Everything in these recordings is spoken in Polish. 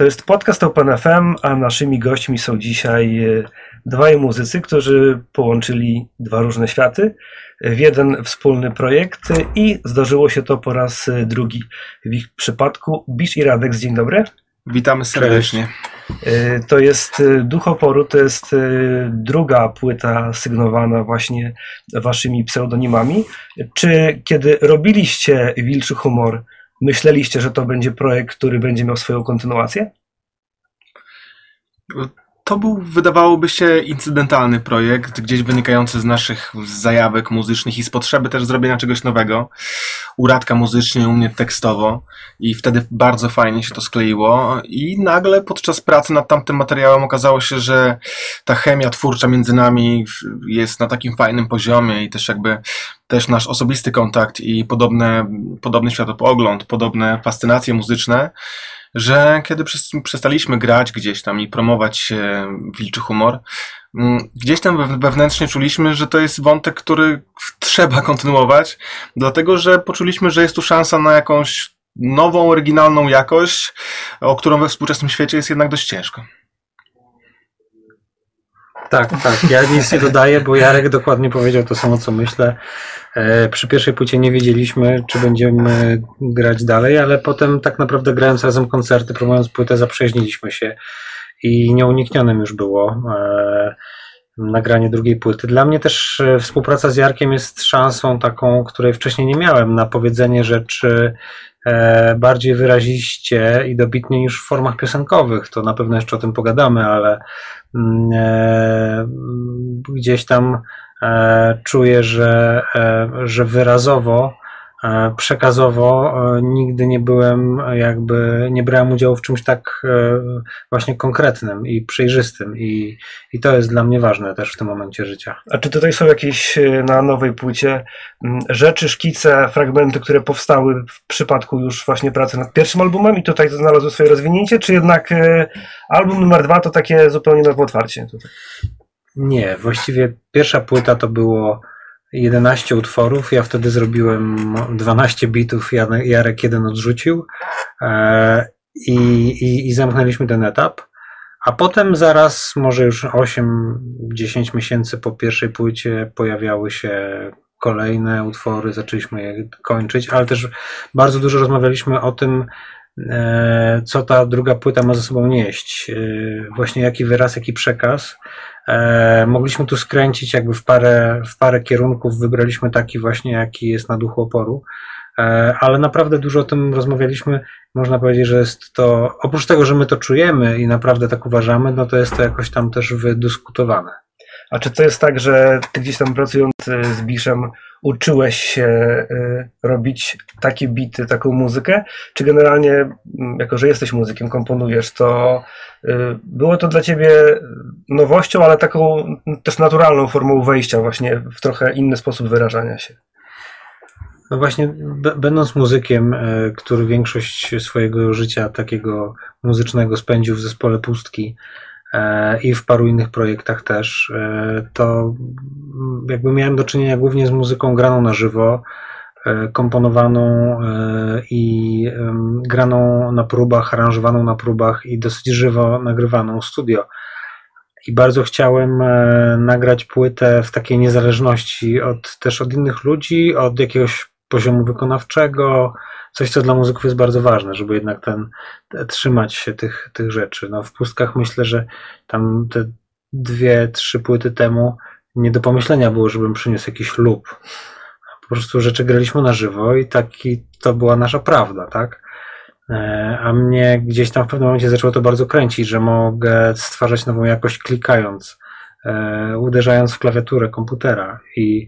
To jest podcast Open FM, a naszymi gośćmi są dzisiaj e, dwaj muzycy, którzy połączyli dwa różne światy w jeden wspólny projekt i zdarzyło się to po raz drugi w ich przypadku. Bisz i Radek, dzień dobry. Witamy serdecznie. E, to jest e, Duch Oporu, to jest druga płyta sygnowana właśnie waszymi pseudonimami. Czy kiedy robiliście Wilczy Humor, Myśleliście, że to będzie projekt, który będzie miał swoją kontynuację? To był, wydawałoby się, incydentalny projekt, gdzieś wynikający z naszych zajawek muzycznych i z potrzeby też zrobienia czegoś nowego. Uradka muzycznie, u mnie tekstowo. I wtedy bardzo fajnie się to skleiło. I nagle podczas pracy nad tamtym materiałem okazało się, że ta chemia twórcza między nami jest na takim fajnym poziomie i też jakby też nasz osobisty kontakt i podobne, podobny światopogląd, podobne fascynacje muzyczne, że kiedy przestaliśmy grać gdzieś tam i promować wilczy humor, mm, gdzieś tam wewnętrznie czuliśmy, że to jest wątek, który trzeba kontynuować, dlatego że poczuliśmy, że jest tu szansa na jakąś nową, oryginalną jakość, o którą we współczesnym świecie jest jednak dość ciężko. Tak, tak. Ja nic nie dodaję, bo Jarek dokładnie powiedział to samo, co myślę. E, przy pierwszej płycie nie wiedzieliśmy, czy będziemy grać dalej, ale potem tak naprawdę grając razem koncerty, promując płytę, zaprzyjaźniliśmy się i nieuniknionym już było e, nagranie drugiej płyty. Dla mnie też e, współpraca z Jarkiem jest szansą taką, której wcześniej nie miałem, na powiedzenie rzeczy bardziej wyraziście i dobitnie niż w formach piosenkowych. To na pewno jeszcze o tym pogadamy, ale mm, gdzieś tam czuję, że, e, że wyrazowo, e, przekazowo nigdy nie byłem jakby, nie brałem udziału w czymś tak właśnie konkretnym i przejrzystym i, i to jest dla mnie ważne też w tym momencie życia. A czy tutaj są jakieś na nowej płycie rzeczy, szkice, fragmenty, które powstały w przypadku już właśnie pracy nad pierwszym albumem i tutaj to znalazło swoje rozwinięcie, czy jednak album numer dwa to takie zupełnie nowe otwarcie tutaj? Nie, właściwie pierwsza płyta to było 11 utworów. Ja wtedy zrobiłem 12 bitów, Jarek jeden odrzucił e, i, i, i zamknęliśmy ten etap. A potem zaraz, może już 8-10 miesięcy po pierwszej płycie, pojawiały się kolejne utwory, zaczęliśmy je kończyć, ale też bardzo dużo rozmawialiśmy o tym, e, co ta druga płyta ma ze sobą nieść. E, właśnie jaki wyraz, jaki przekaz. E, mogliśmy tu skręcić jakby w parę, w parę kierunków, wybraliśmy taki właśnie, jaki jest na duchu oporu, e, ale naprawdę dużo o tym rozmawialiśmy. Można powiedzieć, że jest to, oprócz tego, że my to czujemy i naprawdę tak uważamy, no to jest to jakoś tam też wydyskutowane. A czy to jest tak, że ty gdzieś tam pracując z Biszem uczyłeś się y, robić takie bity, taką muzykę? Czy generalnie, mm, jako że jesteś muzykiem, komponujesz, to y, było to dla ciebie nowością, ale taką też naturalną formą wejścia właśnie w trochę inny sposób wyrażania się? No właśnie, będąc muzykiem, y, który większość swojego życia takiego muzycznego spędził w zespole Pustki, i w paru innych projektach też, e, to jakby miałem do czynienia głównie z muzyką graną na żywo, e, komponowaną i graną na próbach, aranżowaną na próbach i dosyć żywo nagrywaną w studio. I bardzo chciałem nagrać płytę w takiej niezależności od, też od innych ludzi, od jakiegoś poziomu wykonawczego, coś, co dla muzyków jest bardzo ważne, żeby jednak ten, trzymać się tych, tych rzeczy. No, w pustkach myślę, że tam te dwie, trzy płyty temu nie do pomyślenia było, żebym przyniósł jakiś lub. Po prostu rzeczy graliśmy na żywo i taki to była nasza prawda, tak? E, a mnie gdzieś tam w pewnym momencie zaczęło to bardzo kręcić, że mogę stwarzać nową jakość klikając, e, uderzając w klawiaturę komputera i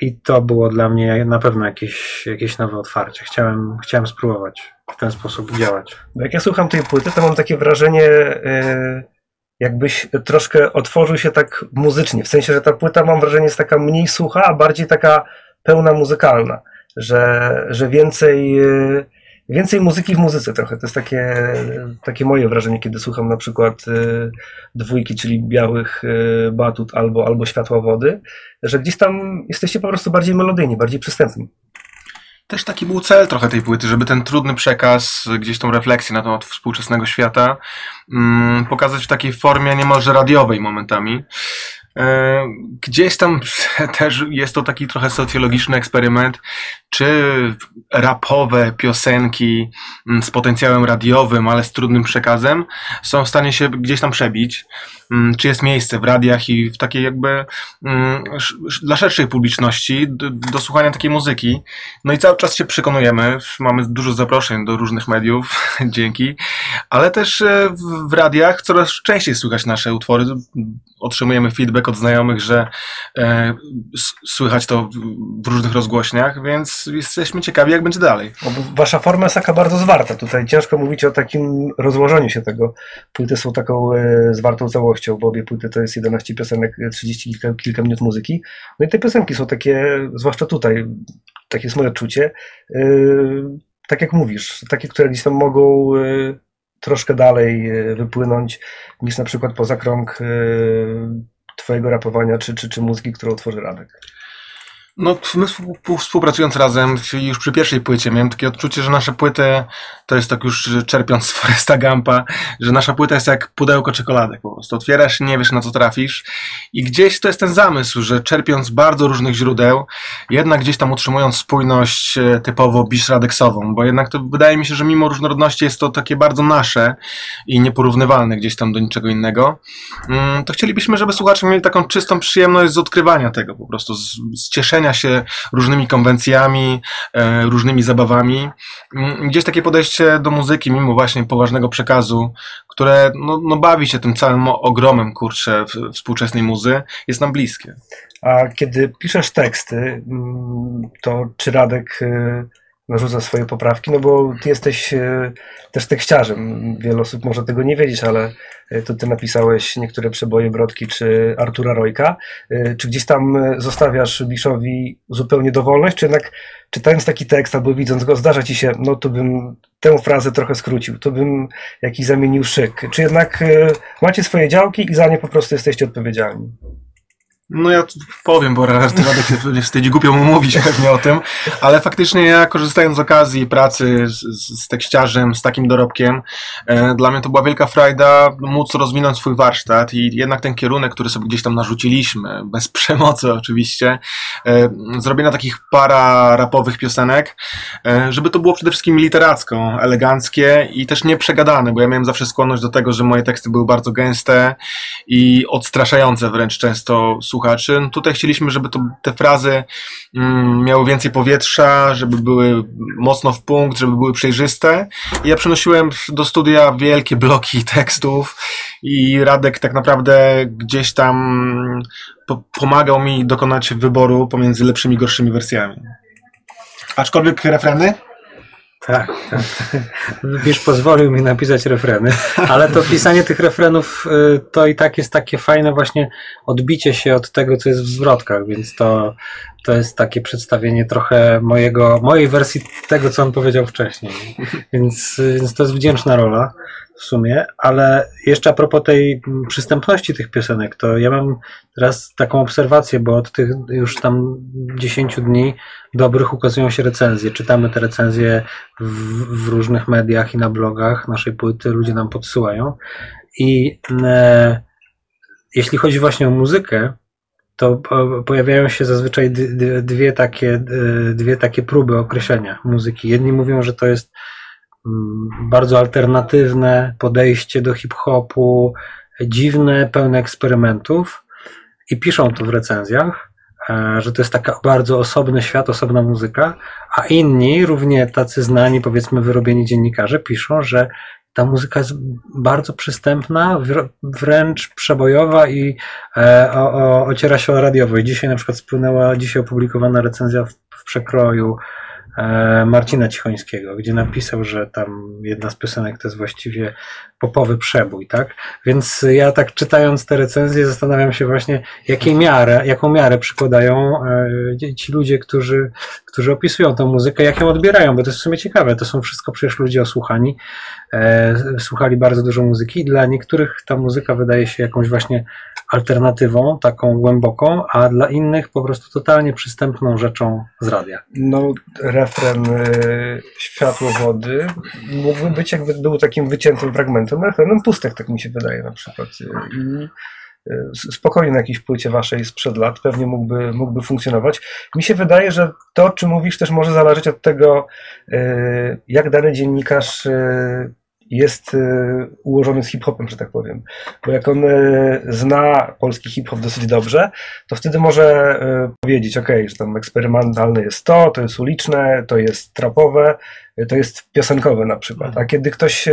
I to było dla mnie na pewno jakieś, jakieś nowe otwarcie. Chciałem, chciałem spróbować w ten sposób działać. Jak ja słucham tej płyty, to mam takie wrażenie, e, jakbyś troszkę otworzył się tak muzycznie. W sensie, że ta płyta, mam wrażenie, jest taka mniej sucha, a bardziej taka pełna muzykalna. Że, że więcej e, więcej muzyki w muzyce trochę. To jest takie, takie moje wrażenie, kiedy słucham na przykład y, dwójki, czyli białych y, batut albo, albo światła wody, że gdzieś tam jesteście po prostu bardziej melodyjni, bardziej przystępni. też taki był cel trochę tej płyty, żeby ten trudny przekaz, gdzieś tą refleksję na temat współczesnego świata mm, pokazać w takiej formie niemalże radiowej momentami. E, gdzieś tam też jest to taki trochę socjologiczny eksperyment, czy rapowe piosenki mm, z potencjałem radiowym, ale z trudnym przekazem są w stanie się gdzieś tam przebić. Mm, czy jest miejsce w radiach i w takiej jakby mm, dla szerszej publiczności do, słuchania takiej muzyki. No i cały czas się przekonujemy, mamy dużo zaproszeń do różnych mediów, dzięki, ale też e, w, w radiach coraz częściej słychać nasze utwory. Otrzymujemy feedback od znajomych, że e, słychać to w różnych rozgłośniach, więc jesteśmy ciekawi, jak będzie dalej. Wasza forma jest taka bardzo zwarta. Tutaj ciężko mówić o takim rozłożeniu się tego. Płyty są taką e, zwartą całością całością, bo obie płyty to jest 11 piosenek, 30 kilka, kilka minut muzyki. No i te piosenki są takie, zwłaszcza tutaj, takie jest moje odczucie, yy, tak jak mówisz, takie, które gdzieś tam mogą yy, troszkę dalej yy, wypłynąć niż na przykład poza krąg yy, twojego rapowania czy, czy, czy muzyki, którą tworzy Radek. No, my współpracując razem, już przy pierwszej płycie, miałem takie odczucie, że nasze płyty, to jest tak już czerpiąc z Foresta Gampa, że nasza płyta jest jak pudełko czekoladek po prostu. Otwierasz nie wiesz na co trafisz. I gdzieś to jest ten zamysł, że czerpiąc bardzo różnych źródeł, jednak gdzieś tam utrzymując spójność e, typowo biszradeksową, bo jednak to wydaje mi się, że mimo różnorodności jest to takie bardzo nasze i nieporównywalne gdzieś tam do niczego innego, mm, to chcielibyśmy, żeby słuchacze mieli taką czystą przyjemność z odkrywania tego po prostu, z, z cieszenia się różnymi konwencjami, e, różnymi zabawami. Mm, gdzieś takie podejście do muzyki, mimo właśnie poważnego przekazu, które no, no bawi się tym całym ogromem, kurczę, współczesnej muzy, jest nam bliskie. A kiedy piszesz teksty, mm, to czy Radek e, narzuca swoje poprawki, no bo ty jesteś e, też tekściarzem. Wiele osób może tego nie wiedzieć, ale e, to ty napisałeś niektóre przeboje Brodki czy Artura Rojka. E, czy gdzieś tam zostawiasz Biszowi zupełnie dowolność, czy jednak czytając taki tekst albo widząc go, zdarza ci się, no to bym tę frazę trochę skrócił, to bym jakiś zamienił szyk. Czy jednak macie swoje działki i za nie po prostu jesteście odpowiedzialni? No ja powiem, bo Radek się wstydzi głupio mu mówić pewnie o tym, ale faktycznie ja korzystając z okazji pracy z, z tekściarzem, z takim dorobkiem, e, dla mnie to była wielka frajda móc rozwinąć swój warsztat i jednak ten kierunek, który sobie gdzieś tam narzuciliśmy, bez przemocy oczywiście, e, zrobienia takich para rapowych piosenek, e, żeby to było przede wszystkim literacko, eleganckie i też nie przegadane, bo ja miałem zawsze skłonność do tego, że moje teksty były bardzo gęste i odstraszające wręcz często słuchaczy. No tutaj chcieliśmy, żeby to, te frazy mm, miały więcej powietrza, żeby były mocno w punkt, żeby były przejrzyste. I ja przenosiłem do studia wielkie bloki tekstów i Radek tak naprawdę gdzieś tam po pomagał mi dokonać wyboru pomiędzy lepszymi i gorszymi wersjami. Aczkolwiek refreny tak, tak. Wiesz, pozwolił mi napisać refreny, ale to pisanie tych refrenów y, to i tak jest takie fajne właśnie odbicie się od tego, co jest w zwrotkach, więc to, to jest takie przedstawienie trochę mojego, mojej wersji tego, co on powiedział wcześniej. Więc, więc to jest wdzięczna rola w sumie, ale jeszcze a propos tej przystępności tych piosenek, to ja mam teraz taką obserwację, bo od tych już tam 10 dni dobrych ukazują się recenzje. Czytamy te recenzje w, w różnych mediach i na blogach naszej płyty, ludzie nam podsyłają. I e, jeśli chodzi właśnie o muzykę, to pojawiają się zazwyczaj dwie takie, dwie takie próby określenia muzyki. Jedni mówią, że to jest mm, bardzo alternatywne podejście do hip-hopu, dziwne, pełne eksperymentów i piszą to w recenzjach, e, że to jest taka bardzo osobny świat, osobna muzyka, a inni, równie tacy znani, powiedzmy wyrobieni dziennikarze, piszą, że ta muzyka jest bardzo przystępna, wręcz przebojowa i e, o, o, ociera się o radiowo. I dzisiaj na przykład spłynęła dzisiaj opublikowana recenzja w, w przekroju e, Marcina Cichońskiego, gdzie napisał, że tam jedna z piosenek to jest właściwie popowy przebój, tak? Więc ja tak czytając te recenzje zastanawiam się właśnie, jakiej miarę, jaką miarę przykładają e, ci ludzie, którzy, którzy opisują tę muzykę, jak ją odbierają, bo to jest w sumie ciekawe. To są wszystko przecież ludzie osłuchani, słuchali bardzo dużo muzyki i dla niektórych ta muzyka wydaje się jakąś właśnie alternatywą, taką głęboką, a dla innych po prostu totalnie przystępną rzeczą z radia. No, refren y, światłowody mógłby być jakby był takim wyciętym fragmentem, refrenem pustek, tak mi się wydaje na przykład. I y, spokojnie na jakiejś płycie waszej sprzed lat pewnie mógłby, mógłby funkcjonować. Mi się wydaje, że to, o czym mówisz, też może zależeć od tego, jak dany dziennikarz jest y, ułożony z hip-hopem, że tak powiem. Bo jak on y, zna polski hip-hop dosyć dobrze, to wtedy może y, powiedzieć, ok, że tam eksperymentalne jest to, to jest uliczne, to jest trapowe, to jest piosenkowe na przykład. A kiedy ktoś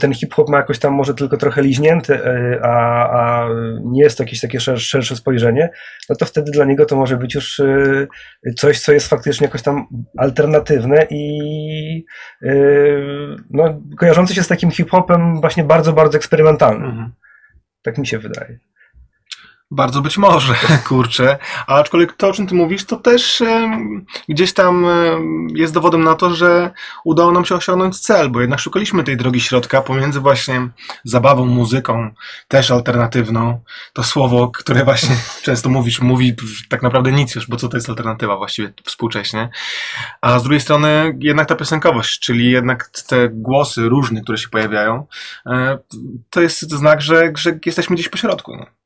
ten hip-hop ma jakoś tam może tylko trochę liźnięty, a, a nie jest to jakieś takie szersze spojrzenie, no to wtedy dla niego to może być już coś, co jest faktycznie jakoś tam alternatywne i no, kojarzący się z takim hip-hopem właśnie bardzo, bardzo eksperymentalnym. Mhm. Tak mi się wydaje. Bardzo być może, kurczę. A aczkolwiek to, o czym ty mówisz, to też gdzieś tam jest dowodem na to, że udało nam się osiągnąć cel, bo jednak szukaliśmy tej drogi środka pomiędzy właśnie zabawą, muzyką, też alternatywną. To słowo, które właśnie często mówisz, mówi tak naprawdę nic już, bo co to jest alternatywa właściwie współcześnie. A z drugiej strony jednak ta piosenkowość, czyli jednak te głosy różne, które się pojawiają, e, to jest znak, że, że jesteśmy gdzieś po środku. No.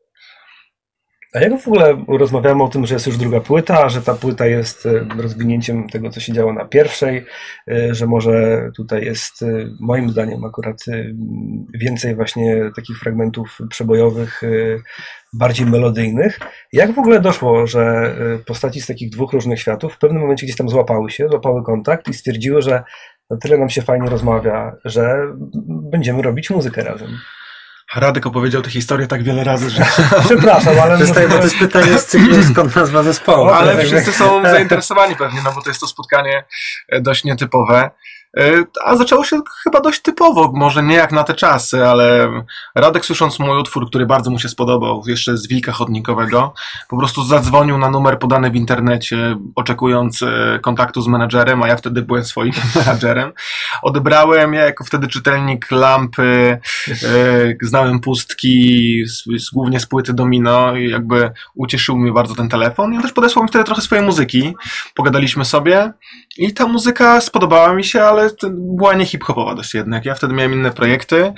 A jak w ogóle rozmawiamy o tym, że jest już druga płyta, że ta płyta jest e, rozwinięciem tego, co się działo na pierwszej, e, że może tutaj jest e, moim zdaniem akurat więcej właśnie takich fragmentów przebojowych, bardziej melodyjnych. Jak w ogóle doszło, że postaci z takich dwóch różnych światów w pewnym momencie gdzieś tam złapały się, złapały kontakt i stwierdziły, że na tyle nam się fajnie rozmawia, że będziemy robić muzykę razem? Radek opowiedział tę historię tak wiele razy, że... Przepraszam, ale... Przestaję, bo to jest pytanie z cyklu, skąd nazwa zespołu. Ale tak, wszyscy są zainteresowani pewnie, no bo to jest to spotkanie e, dość nietypowe. E, a zaczęło się chyba dość typowo, może nie jak na te czasy, ale Radek słysząc mój utwór, który bardzo mu się spodobał, jeszcze z Wilka Chodnikowego, po prostu zadzwonił na numer podany w internecie, oczekując e, kontaktu z menadżerem, a ja wtedy byłem swoim menadżerem. Odebrałem, ja jako wtedy czytelnik lampy, e, znałem pustki, głównie z płyty Domino i jakby ucieszył mnie bardzo ten telefon. Ja też podesłał mi wtedy trochę swojej muzyki, pogadaliśmy sobie i ta muzyka spodobała mi się, ale była nie hip-hopowa dość jednak. Ja wtedy miałem inne projekty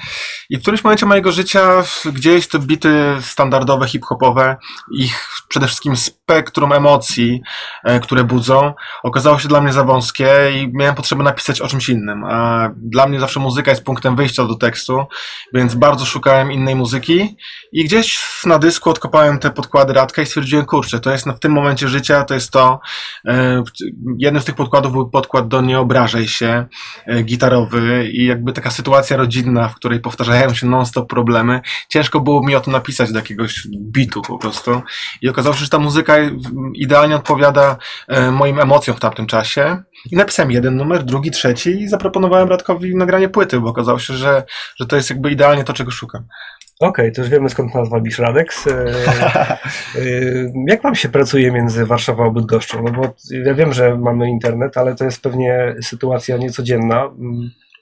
i w którymś momencie mojego życia gdzieś te bity standardowe, hip-hopowe, ich przede wszystkim spektrum emocji, e, które budzą, okazało się dla mnie za wąskie i miałem potrzebę napisać o czymś innym. A dla mnie zawsze muzyka jest punktem wyjścia do tekstu, więc bardzo szukałem innej muzyki i gdzieś na dysku odkopałem te podkłady Radka i stwierdziłem, kurczę, to jest w tym momencie życia, to jest to. E, jednym z tych podkładów był podkład do Nie obrażaj się, e, gitarowy i jakby taka sytuacja rodzinna, w której powtarzają się non-stop problemy. Ciężko było mi o to napisać do jakiegoś bitu po prostu. I okazało się, że ta muzyka idealnie odpowiada e, moim emocjom w tamtym czasie. I napisałem jeden numer, drugi, trzeci i zaproponowałem Radkowi nagranie płyty, bo okazało się, że, że to jest jakby idealnie to, czego szukam. Okej, okay, to już wiemy skąd nazwa Biszradex. E, e, jak wam się pracuje między Warszawą a Bydgoszczą? No bo ja wiem, że mamy internet, ale to jest pewnie sytuacja niecodzienna.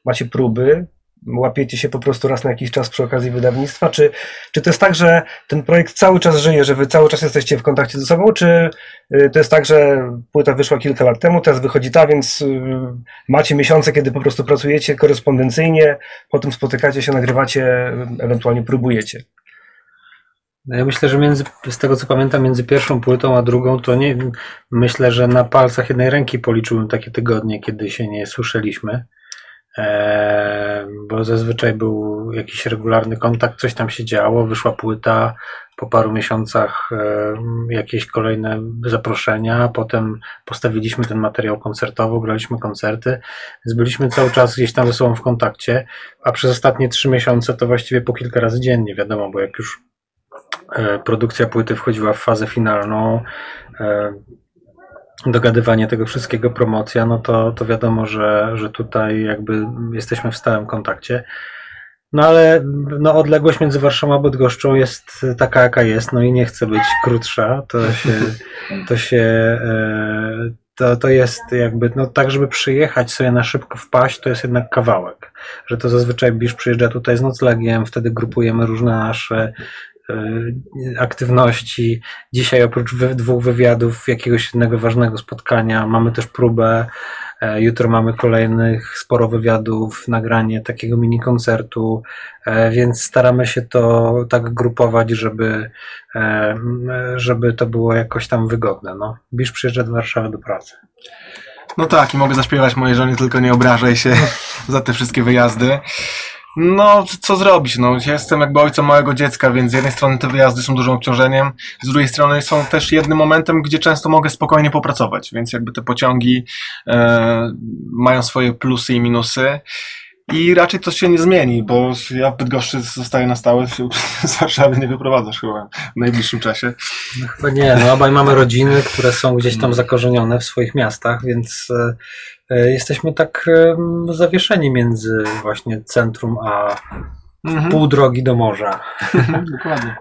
Macie próby, łapiecie się po prostu raz na jakiś czas przy okazji wydawnictwa? Czy, czy to jest tak, że ten projekt cały czas żyje, że wy cały czas jesteście w kontakcie ze sobą, czy y, to jest tak, że płyta wyszła kilka lat temu, teraz wychodzi ta, więc y, macie miesiące, kiedy po prostu pracujecie korespondencyjnie, potem spotykacie się, nagrywacie, ewentualnie próbujecie? No ja myślę, że między, z tego co pamiętam, między pierwszą płytą a drugą, to nie myślę, że na palcach jednej ręki policzyłem takie tygodnie, kiedy się nie słyszeliśmy. E, bo zazwyczaj był jakiś regularny kontakt, coś tam się działo, wyszła płyta, po paru miesiącach e, jakieś kolejne zaproszenia, potem postawiliśmy ten materiał koncertowo, graliśmy koncerty, więc byliśmy cały czas gdzieś tam ze sobą w kontakcie, a przez ostatnie trzy miesiące to właściwie po kilka razy dziennie, wiadomo, bo jak już e, produkcja płyty wchodziła w fazę finalną, dogadywanie tego wszystkiego, promocja, no to, to wiadomo, że, że tutaj jakby jesteśmy w stałym kontakcie. No ale no, odległość między Warszawą a Bydgoszczą jest taka, jaka jest, no i nie chce być krótsza. To się, to się e, to, to jest jakby, no tak, żeby przyjechać sobie na szybko wpaść, to jest jednak kawałek. Że to zazwyczaj Bisz przyjeżdża tutaj z noclegiem, wtedy grupujemy różne nasze aktywności. Dzisiaj oprócz dwóch wywiadów, jakiegoś innego ważnego spotkania, mamy też próbę. E, jutro mamy kolejnych sporo wywiadów, nagranie takiego mini koncertu, e, więc staramy się to tak grupować, żeby, żeby to było jakoś tam wygodne. No. Bisz przyjeżdża do Warszawy do pracy. No tak, i mogę zaśpiewać mojej żonie, tylko nie obrażaj się za te wszystkie wyjazdy. No, co zrobić? No, ja jestem jakby ojcem małego dziecka, więc z jednej strony te wyjazdy są dużym obciążeniem, z drugiej strony są też jednym momentem, gdzie często mogę spokojnie popracować, więc jakby te pociągi e, mają swoje plusy i minusy. I raczej to się nie zmieni, bo ja w Bydgoszczy zostaję na stałe, z Warszawy nie wyprowadzasz chyba w najbliższym czasie. No chyba nie, no obaj mamy rodziny, które są gdzieś tam zakorzenione w swoich miastach, więc e, jesteśmy tak e, zawieszeni między właśnie centrum a mhm. pół drogi do morza. Dokładnie.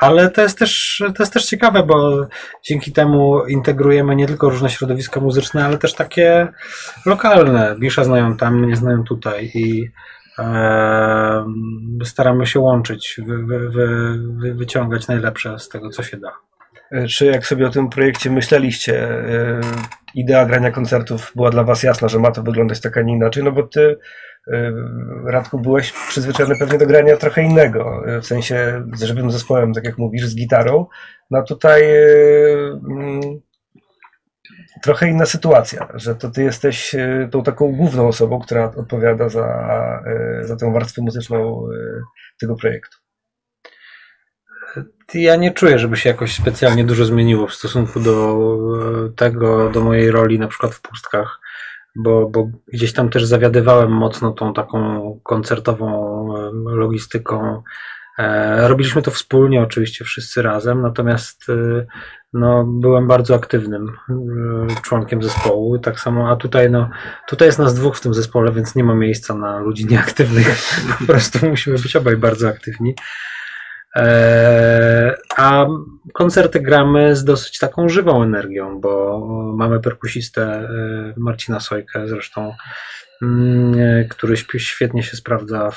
Ale to jest, też, to jest też ciekawe, bo dzięki temu integrujemy nie tylko różne środowiska muzyczne, ale też takie lokalne. Bisza znają tam, mnie znają tutaj i e, staramy się łączyć, wy, wy, wy, wyciągać najlepsze z tego, co się da. Czy jak sobie o tym projekcie myśleliście, idea grania koncertów była dla Was jasna, że ma to wyglądać tak, a nie inaczej? No bo Ty Y, Radku, byłeś przyzwyczajony pewnie do grania trochę innego, y, w sensie z żywym zespołem, tak jak mówisz, z gitarą. No tutaj y, mm, trochę inna sytuacja, że to ty jesteś tą taką główną osobą, która odpowiada za, za tę warstwę muzyczną tego projektu. Ja nie czuję, żeby się jakoś specjalnie dużo zmieniło w stosunku do tego, do mojej roli na przykład w pustkach bo, bo gdzieś tam też zawiadywałem mocno tą taką koncertową logistyką. E, robiliśmy to wspólnie, oczywiście wszyscy razem, natomiast e, no, byłem bardzo aktywnym e, członkiem zespołu. Tak samo, a tutaj, no, tutaj jest nas dwóch w tym zespole, więc nie ma miejsca na ludzi nieaktywnych. Po prostu musimy być obaj bardzo aktywni. E, a koncerty gramy z dosyć taką żywą energią, bo mamy perkusistę e, Marcina Sojkę zresztą, mm, który świetnie się sprawdza,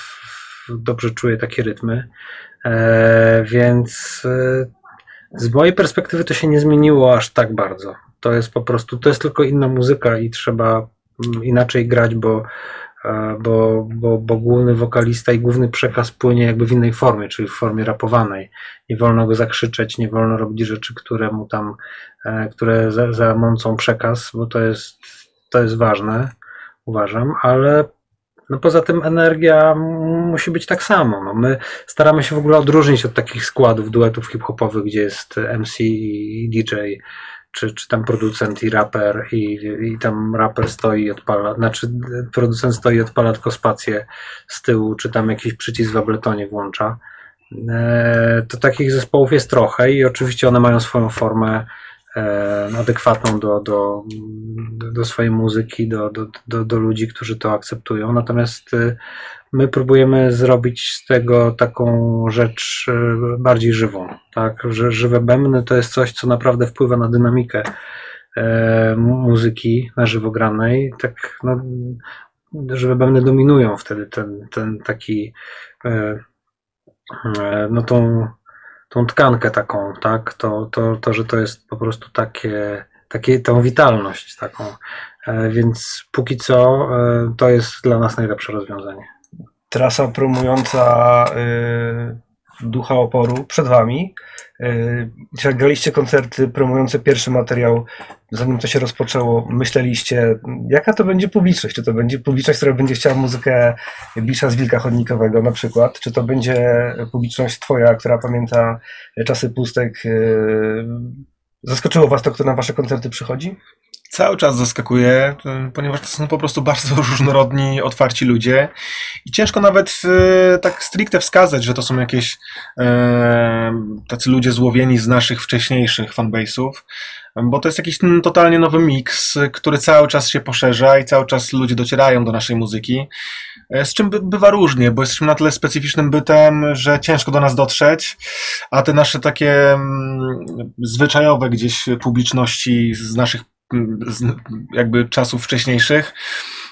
dobrze czuje takie rytmy. E, więc z mojej perspektywy to się nie zmieniło aż tak bardzo. To jest po prostu, to jest tylko inna muzyka i trzeba mm, inaczej grać, bo E, bo, bo, bo główny wokalista i główny przekaz płynie jakby w innej formie, czyli w formie rapowanej. Nie wolno go zakrzyczeć, nie wolno robić rzeczy, które mu tam, e, które zamącą przekaz, bo to jest, to jest ważne, uważam, ale no poza tym energia musi być tak samo. No my staramy się w ogóle odróżnić od takich składów duetów hip-hopowych, gdzie jest MC i DJ czy, czy tam producent i raper i, i tam raper stoi i odpala, znaczy producent stoi i odpala tylko spację z tyłu, czy tam jakiś przycisk w Abletonie włącza. E, to takich zespołów jest trochę i oczywiście one mają swoją formę e, adekwatną do, do, do swojej muzyki, do, do, do, do ludzi, którzy to akceptują. Natomiast e, my próbujemy zrobić z tego taką rzecz e, bardziej żywą, tak, że żywe bębny to jest coś, co naprawdę wpływa na dynamikę e, muzyki na żywo granej, tak, no, żywe bębny dominują wtedy ten, ten taki e, no tą, tą tkankę taką, tak, to, to, to, że to jest po prostu takie, takie tą witalność taką, więc póki co to jest dla nas najlepsze rozwiązanie trasa promująca y, ducha oporu przed wami. Y, jak graliście koncerty promujące pierwszy materiał, zanim to się rozpoczęło, myśleliście, jaka to będzie publiczność? Czy to będzie publiczność, która będzie chciała muzykę Bisza z Wilka Chodnikowego na przykład? Czy to będzie publiczność twoja, która pamięta czasy pustek? Y, zaskoczyło was to, kto na wasze koncerty przychodzi? Cały czas zaskakuje, ponieważ to są po prostu bardzo różnorodni, otwarci ludzie i ciężko nawet e, tak stricte wskazać, że to są jakieś e, tacy ludzie złowieni z naszych wcześniejszych fanbase'ów, bo to jest jakiś totalnie nowy miks, który cały czas się poszerza i cały czas ludzie docierają do naszej muzyki. E, z czym bywa różnie, bo jesteśmy na tyle specyficznym bytem, że ciężko do nas dotrzeć, a te nasze takie mm, zwyczajowe gdzieś publiczności z naszych jakby czasów wcześniejszych,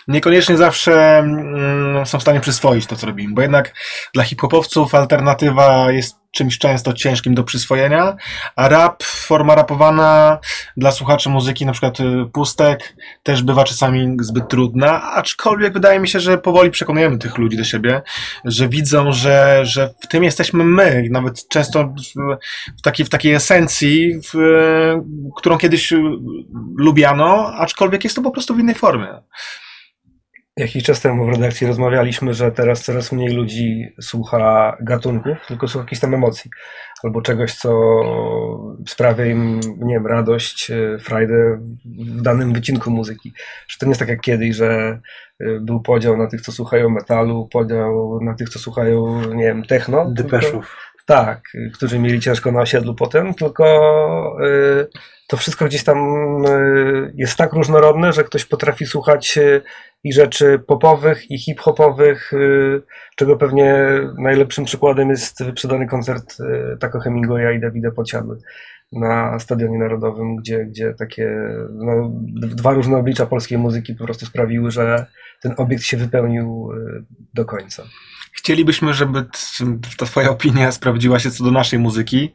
niekoniecznie zawsze mm, są w stanie przyswoić to, co robimy, bo jednak dla hip-hopowców alternatywa jest czymś często ciężkim do przyswojenia, a rap, forma rapowana dla słuchaczy muzyki, na przykład y, pustek, też bywa czasami zbyt trudna, aczkolwiek wydaje mi się, że powoli przekonujemy tych ludzi do siebie, że widzą, że, że w tym jesteśmy my, nawet często w, takiej, w takiej esencji, w, którą kiedyś lubiano, aczkolwiek jest to po prostu w innej formie. Jakiś czas temu w redakcji rozmawialiśmy, że teraz coraz mniej ludzi słucha gatunków, tylko słucha jakichś tam emocji. Albo czegoś, co sprawia im, nie wiem, radość, e, frajdę w danym wycinku muzyki. Że to nie jest tak jak kiedyś, że e, był podział na tych, co słuchają metalu, podział na tych, co słuchają, nie wiem, techno. Depeszów. Tak, którzy mieli ciężko na osiedlu potem, tylko y, to wszystko gdzieś tam y, jest tak różnorodne, że ktoś potrafi słuchać y, i rzeczy popowych, i hip-hopowych, czego pewnie najlepszym przykładem jest wyprzedany koncert Taco Hemingwaya i Davida Podsiadły na Stadionie Narodowym, gdzie, gdzie takie no, dwa różne oblicza polskiej muzyki po prostu sprawiły, że ten obiekt się wypełnił do końca. Chcielibyśmy, żeby ta Twoja opinia sprawdziła się co do naszej muzyki.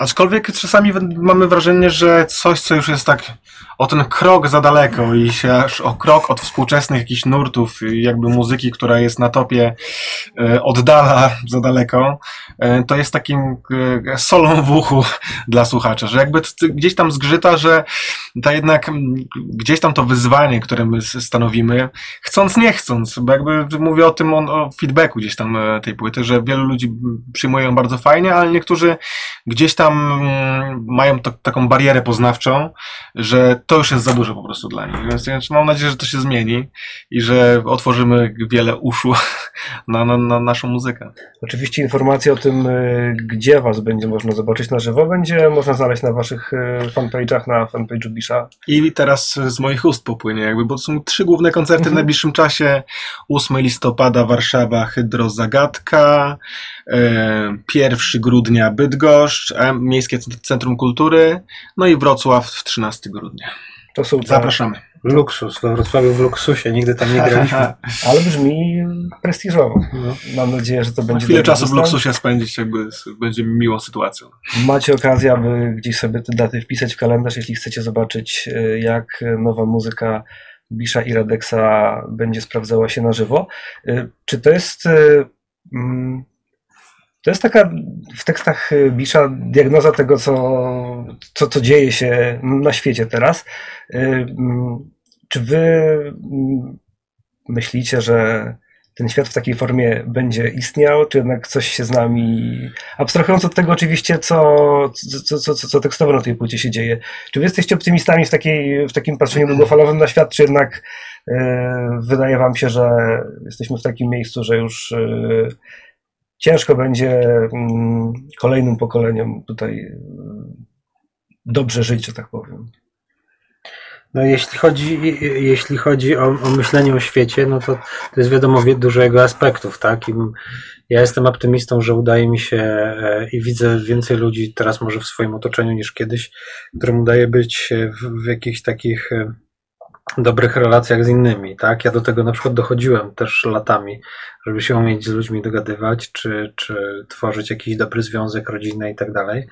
Aczkolwiek czasami mamy wrażenie, że coś, co już jest tak o ten krok za daleko i się aż o krok od współczesnych jakichś nurtów, jakby muzyki, która jest na topie, e, oddala za daleko, e, to jest takim e, solą w uchu dla słuchacza, że jakby gdzieś tam zgrzyta, że ta jednak gdzieś tam to wyzwanie, które my stanowimy, chcąc, nie chcąc, bo jakby mówię o tym, o, feedbacku gdzieś tam tej płyty, że wielu ludzi przyjmuje ją bardzo fajnie, ale niektórzy gdzieś tam mm, mają to, taką barierę poznawczą, że to już jest za dużo po prostu dla nich. Więc mam nadzieję, że to się zmieni i że otworzymy wiele uszu na, na, na naszą muzykę. Oczywiście informacje o tym, y, gdzie Was będzie można zobaczyć na żywo, będzie można znaleźć na Waszych y, fanpage'ach, na fanpage'u Bisha. I teraz z moich ust popłynie, jakby, bo są trzy główne koncerty mhm. w najbliższym czasie. 8 listopada Warszawa, Hydro Zagadka, 1 e, grudnia Bydgoszcz, Miejskie Centrum Kultury, no i Wrocław 13 grudnia. To są Zapraszamy. Luksus, we Wrocławiu w luksusie, nigdy tam nie graliśmy. Ale brzmi prestiżowo. No. Mam nadzieję, że to będzie. Chwilę czasu w luksusie spędzić, jakby będzie miłą sytuacją. Macie okazję, aby gdzieś sobie te daty wpisać w kalendarz, jeśli chcecie zobaczyć, e, jak nowa muzyka Bisza i Radeksa będzie sprawdzała się na żywo. E, czy to jest. E, mm, to jest taka w tekstach Bisza diagnoza tego, co, co, co dzieje się na świecie teraz. Y, mm, czy wy mm, myślicie, że ten świat w takiej formie będzie istniał, czy jednak coś się z nami, abstrahując od tego oczywiście, co, co, co, co, tekstowo na tej płycie się dzieje, czy wy jesteście optymistami w, takiej, w takim patrzeniu długofalowym na świat, czy jednak yy, wydaje wam się, że jesteśmy w takim miejscu, że już ciężko będzie mm, kolejnym pokoleniom tutaj y, dobrze żyć, że tak powiem. No jeśli chodzi, jeśli chodzi o, o myślenie o świecie, no to, to jest wiadomo dużo jego aspektów, tak? I ja jestem optymistą, że udaje mi się e, i widzę więcej ludzi teraz może w swoim otoczeniu niż kiedyś, którym udaje być w, w jakichś takich e, dobrych relacjach z innymi, tak? Ja do tego na przykład dochodziłem też latami, żeby się umieć z ludźmi dogadywać, czy, czy tworzyć jakiś dobry związek rodzinny i tak dalej.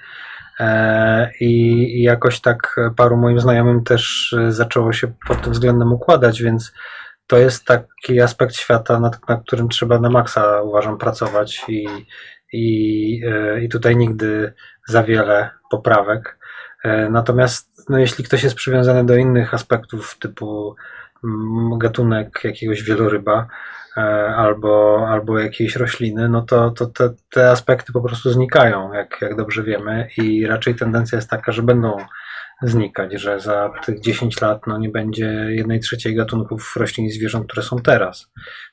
E, I jakoś tak paru moim znajomym też zaczęło się pod tym względem układać, więc to jest taki aspekt świata, nad, nad którym trzeba na maksa, uważam, pracować i, i, e, i tutaj nigdy za wiele poprawek. E, natomiast no, jeśli ktoś jest przywiązany do innych aspektów typu mm, gatunek jakiegoś wieloryba e, albo, albo jakiejś rośliny, no to, to te, te aspekty po prostu znikają, jak, jak dobrze wiemy i raczej tendencja jest taka, że będą znikać, że za tych 10 lat no, nie będzie jednej trzeciej gatunków roślin i zwierząt, które są teraz.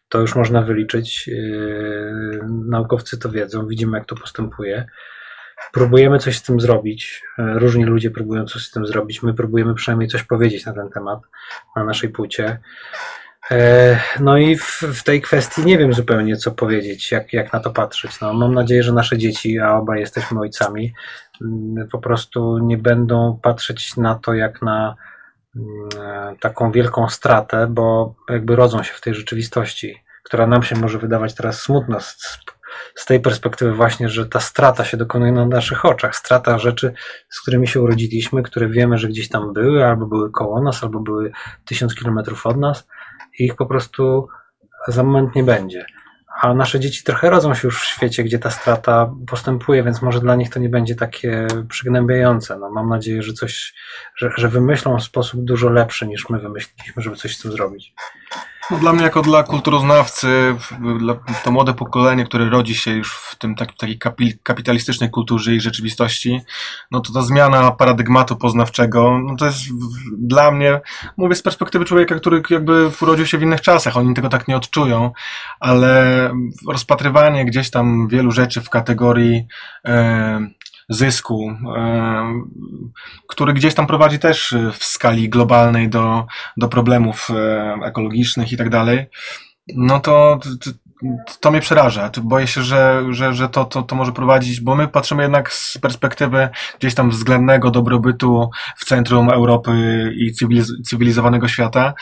To już można wyliczyć. Yy, naukowcy to wiedzą, widzimy jak to postępuje próbujemy coś z tym zrobić. E, różni ludzie próbują coś z tym zrobić. My próbujemy przynajmniej coś powiedzieć na ten temat na naszej płycie. E, no i w, w, tej kwestii nie wiem zupełnie, co powiedzieć, jak, jak na to patrzeć. No, mam nadzieję, że nasze dzieci, a obaj jesteśmy ojcami, mm, po prostu nie będą patrzeć na to jak na mm, taką wielką stratę, bo jakby rodzą się w tej rzeczywistości, która nam się może wydawać teraz smutna z, z tej perspektywy właśnie, że ta strata się dokonuje na naszych oczach. Strata rzeczy, z którymi się urodziliśmy, które wiemy, że gdzieś tam były, albo były koło nas, albo były tysiąc kilometrów od nas i ich po prostu za moment nie będzie. A nasze dzieci trochę rodzą się już w świecie, gdzie ta strata postępuje, więc może dla nich to nie będzie takie przygnębiające. No, mam nadzieję, że coś, że, że wymyślą sposób dużo lepszy niż my wymyśliliśmy, żeby coś z tym zrobić. No, dla mnie, jako dla kulturoznawcy, dla, to młode pokolenie, które rodzi się już w tym tak, takiej kapitalistycznej kulturze i rzeczywistości, no to ta zmiana paradygmatu poznawczego, no to jest dla mnie, mówię z perspektywy człowieka, który jakby urodził się w innych czasach, oni tego tak nie odczują, ale rozpatrywanie gdzieś tam wielu rzeczy w kategorii zysku, który gdzieś tam prowadzi też w skali globalnej do, do problemów ekologicznych i tak dalej, no to to mnie przeraża. Boję się, że, że, że to, to, to może prowadzić, bo my patrzymy jednak z perspektywy gdzieś tam względnego dobrobytu w centrum Europy i cywiliz cywilizowanego świata,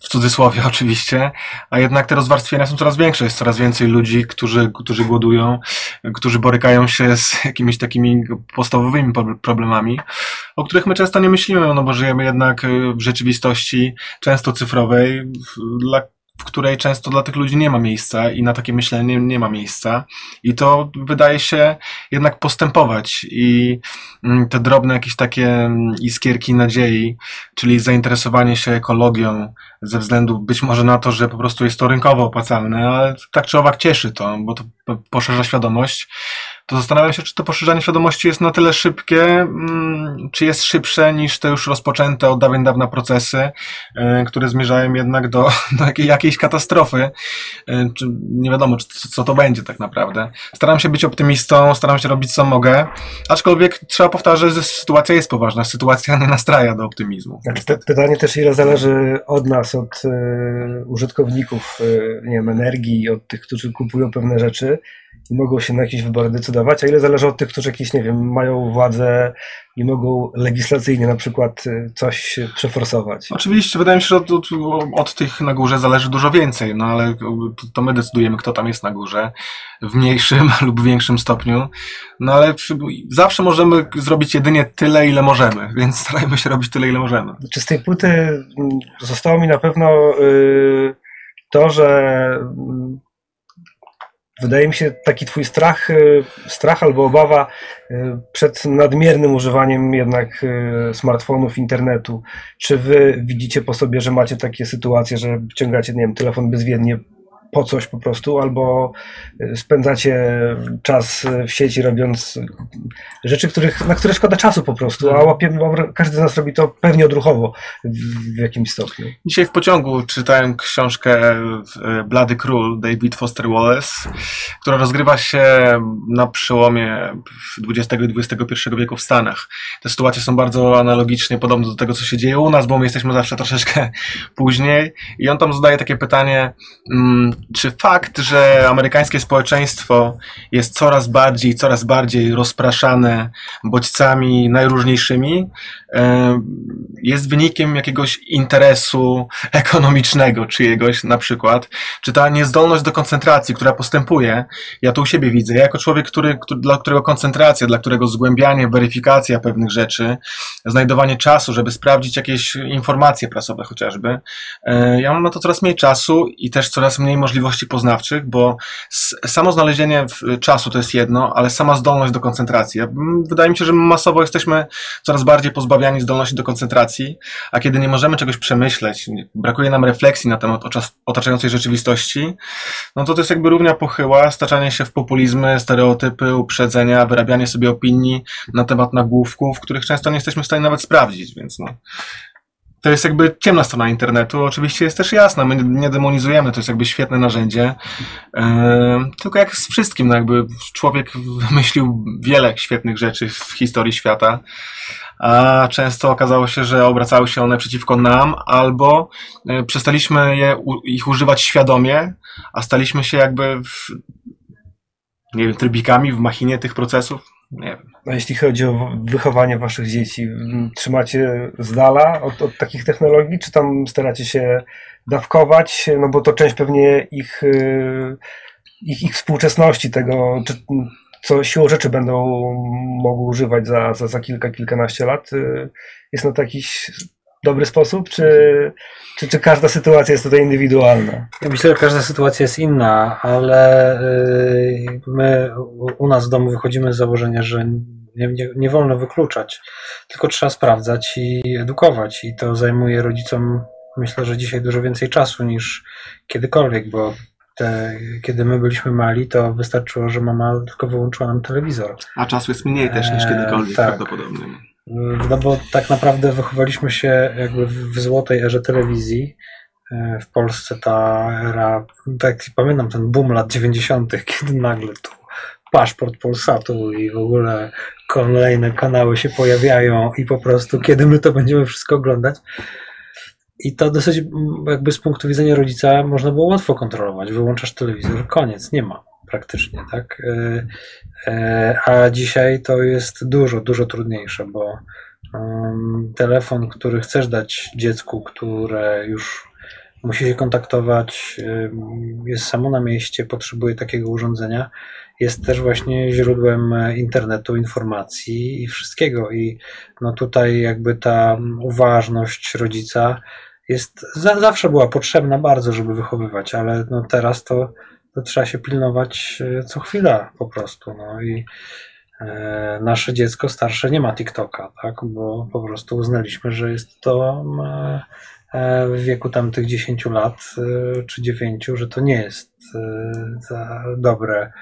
w cudzysłowie oczywiście, a jednak te rozwarstwienia są coraz większe. Jest coraz więcej ludzi, którzy, którzy głodują, którzy borykają się z jakimiś takimi podstawowymi problemami, o których my często nie myślimy, no bo żyjemy jednak w rzeczywistości często cyfrowej, dla w której często dla tych ludzi nie ma miejsca i na takie myślenie nie ma miejsca. I to wydaje się jednak postępować. I mm, te drobne jakieś takie mm, iskierki nadziei, czyli zainteresowanie się ekologią ze względu być może na to, że po prostu jest to rynkowo opłacalne, ale tak czy owak cieszy to, bo to poszerza świadomość to zastanawiam się, czy to poszerzanie świadomości jest na tyle szybkie, mm, czy jest szybsze niż te już rozpoczęte od dawien dawna procesy, e, które zmierzają jednak do, do jakiej, jakiejś katastrofy. E, nie wiadomo, co to będzie tak naprawdę. Staram się być optymistą, staram się robić co mogę, aczkolwiek trzeba powtarzać, że sytuacja jest poważna, sytuacja nie nastraja do optymizmu. Znaczy, pytanie też, ile zależy od nas, od y, użytkowników nie wiem, energii, od tych, którzy kupują pewne rzeczy, i mogą się na jakieś wybory decydować, a ile zależy od tych, którzy jakieś, nie wiem, mają władzę i mogą legislacyjnie na przykład y, coś przeforsować. Oczywiście, wydaje mi się, że od, od, od, tych na górze zależy dużo więcej, no ale to my decydujemy, kto tam jest na górze, w mniejszym lub większym stopniu, no ale zawsze możemy zrobić jedynie tyle, ile możemy, więc starajmy się robić tyle, ile możemy. Czy z tej płyty mm, zostało mi na pewno yy, to, że Wydaje mi się taki twój strach, y, strach albo obawa y, przed nadmiernym używaniem jednak y, smartfonów, internetu. Czy wy widzicie po sobie, że macie takie sytuacje, że wciągacie, nie wiem, telefon bezwiednie po coś po prostu, albo y, spędzacie czas w sieci robiąc rzeczy, których, na które szkoda czasu po prostu, a łapie, każdy z nas robi to pewnie odruchowo w, w jakimś stopniu. Dzisiaj w pociągu czytałem książkę Blady Król David Foster Wallace, która rozgrywa się na przełomie XX i XXI wieku w Stanach. Te sytuacje są bardzo analogicznie podobne do tego, co się dzieje u nas, bo my jesteśmy zawsze troszeczkę później i on tam zadaje takie pytanie, mm, czy fakt, że amerykańskie społeczeństwo jest coraz bardziej, coraz bardziej rozpraszane bodźcami najróżniejszymi, jest wynikiem jakiegoś interesu ekonomicznego czyjegoś na przykład, czy ta niezdolność do koncentracji, która postępuje, ja to u siebie widzę, ja jako człowiek, który, dla którego koncentracja, dla którego zgłębianie, weryfikacja pewnych rzeczy, znajdowanie czasu, żeby sprawdzić jakieś informacje prasowe chociażby, e, ja mam na to coraz mniej czasu i też coraz mniej możliwości możliwości poznawczych, bo samo znalezienie czasu to jest jedno, ale sama zdolność do koncentracji. Wydaje mi się, że masowo jesteśmy coraz bardziej pozbawiani zdolności do koncentracji, a kiedy nie możemy czegoś przemyśleć, brakuje nam refleksji na temat otaczającej rzeczywistości, no to to jest jakby równia pochyła, staczanie się w populizmy, stereotypy, uprzedzenia, wyrabianie sobie opinii na temat nagłówków, których często nie jesteśmy w stanie nawet sprawdzić, więc no, to jest jakby ciemna strona internetu. Oczywiście jest też jasna, my nie demonizujemy, to jest jakby świetne narzędzie. Tylko jak z wszystkim, no jakby człowiek wymyślił wiele świetnych rzeczy w historii świata, a często okazało się, że obracały się one przeciwko nam, albo yy, przestaliśmy je, ich używać świadomie, a staliśmy się jakby w, nie wiem, trybikami w machinie tych procesów. A jeśli chodzi o wychowanie waszych dzieci, trzymacie z dala od, od, takich technologii, czy tam staracie się dawkować? No bo to część pewnie ich, y, ich, ich współczesności, tego, czy, co siłą rzeczy będą mogły używać za, za, za kilka, kilkanaście lat, y, jest na to jakiś dobry sposób, czy, czy, czy każda sytuacja jest tutaj indywidualna? Ja myślę, że każda sytuacja jest inna, ale y, my u nas w domu wychodzimy z założenia, że nie, nie, nie wolno wykluczać, tylko trzeba sprawdzać i edukować. I to zajmuje rodzicom, myślę, że dzisiaj dużo więcej czasu niż kiedykolwiek, bo te, kiedy my byliśmy mali, to wystarczyło, że mama tylko wyłączyła nam telewizor. A czasu jest mniej też niż kiedykolwiek, e, tak. prawdopodobnie. No bo tak naprawdę wychowaliśmy się jakby w złotej erze telewizji. E, w Polsce ta era, tak pamiętam ten boom lat 90., kiedy nagle tu paszport Polsatu i w ogóle kolejne kanały się pojawiają i po prostu kiedy my to będziemy wszystko oglądać. I to dosyć jakby z punktu widzenia rodzica można było łatwo kontrolować. Wyłączasz telewizor, koniec, nie ma praktycznie, tak? E, e, a dzisiaj to jest dużo, dużo trudniejsze, bo telefon, który chcesz dać dziecku, które już musi się kontaktować, jest samo na mieście, potrzebuje takiego urządzenia, jest też właśnie źródłem internetu, informacji i wszystkiego. I no tutaj jakby ta uważność rodzica jest, zawsze była potrzebna bardzo, żeby wychowywać, ale no teraz to to trzeba się pilnować e, co chwila po prostu. No i e, nasze dziecko starsze nie ma TikToka, tak? Bo po prostu uznaliśmy, że jest to e, w wieku tam tych 10 lat czy 9, że to nie jest dobre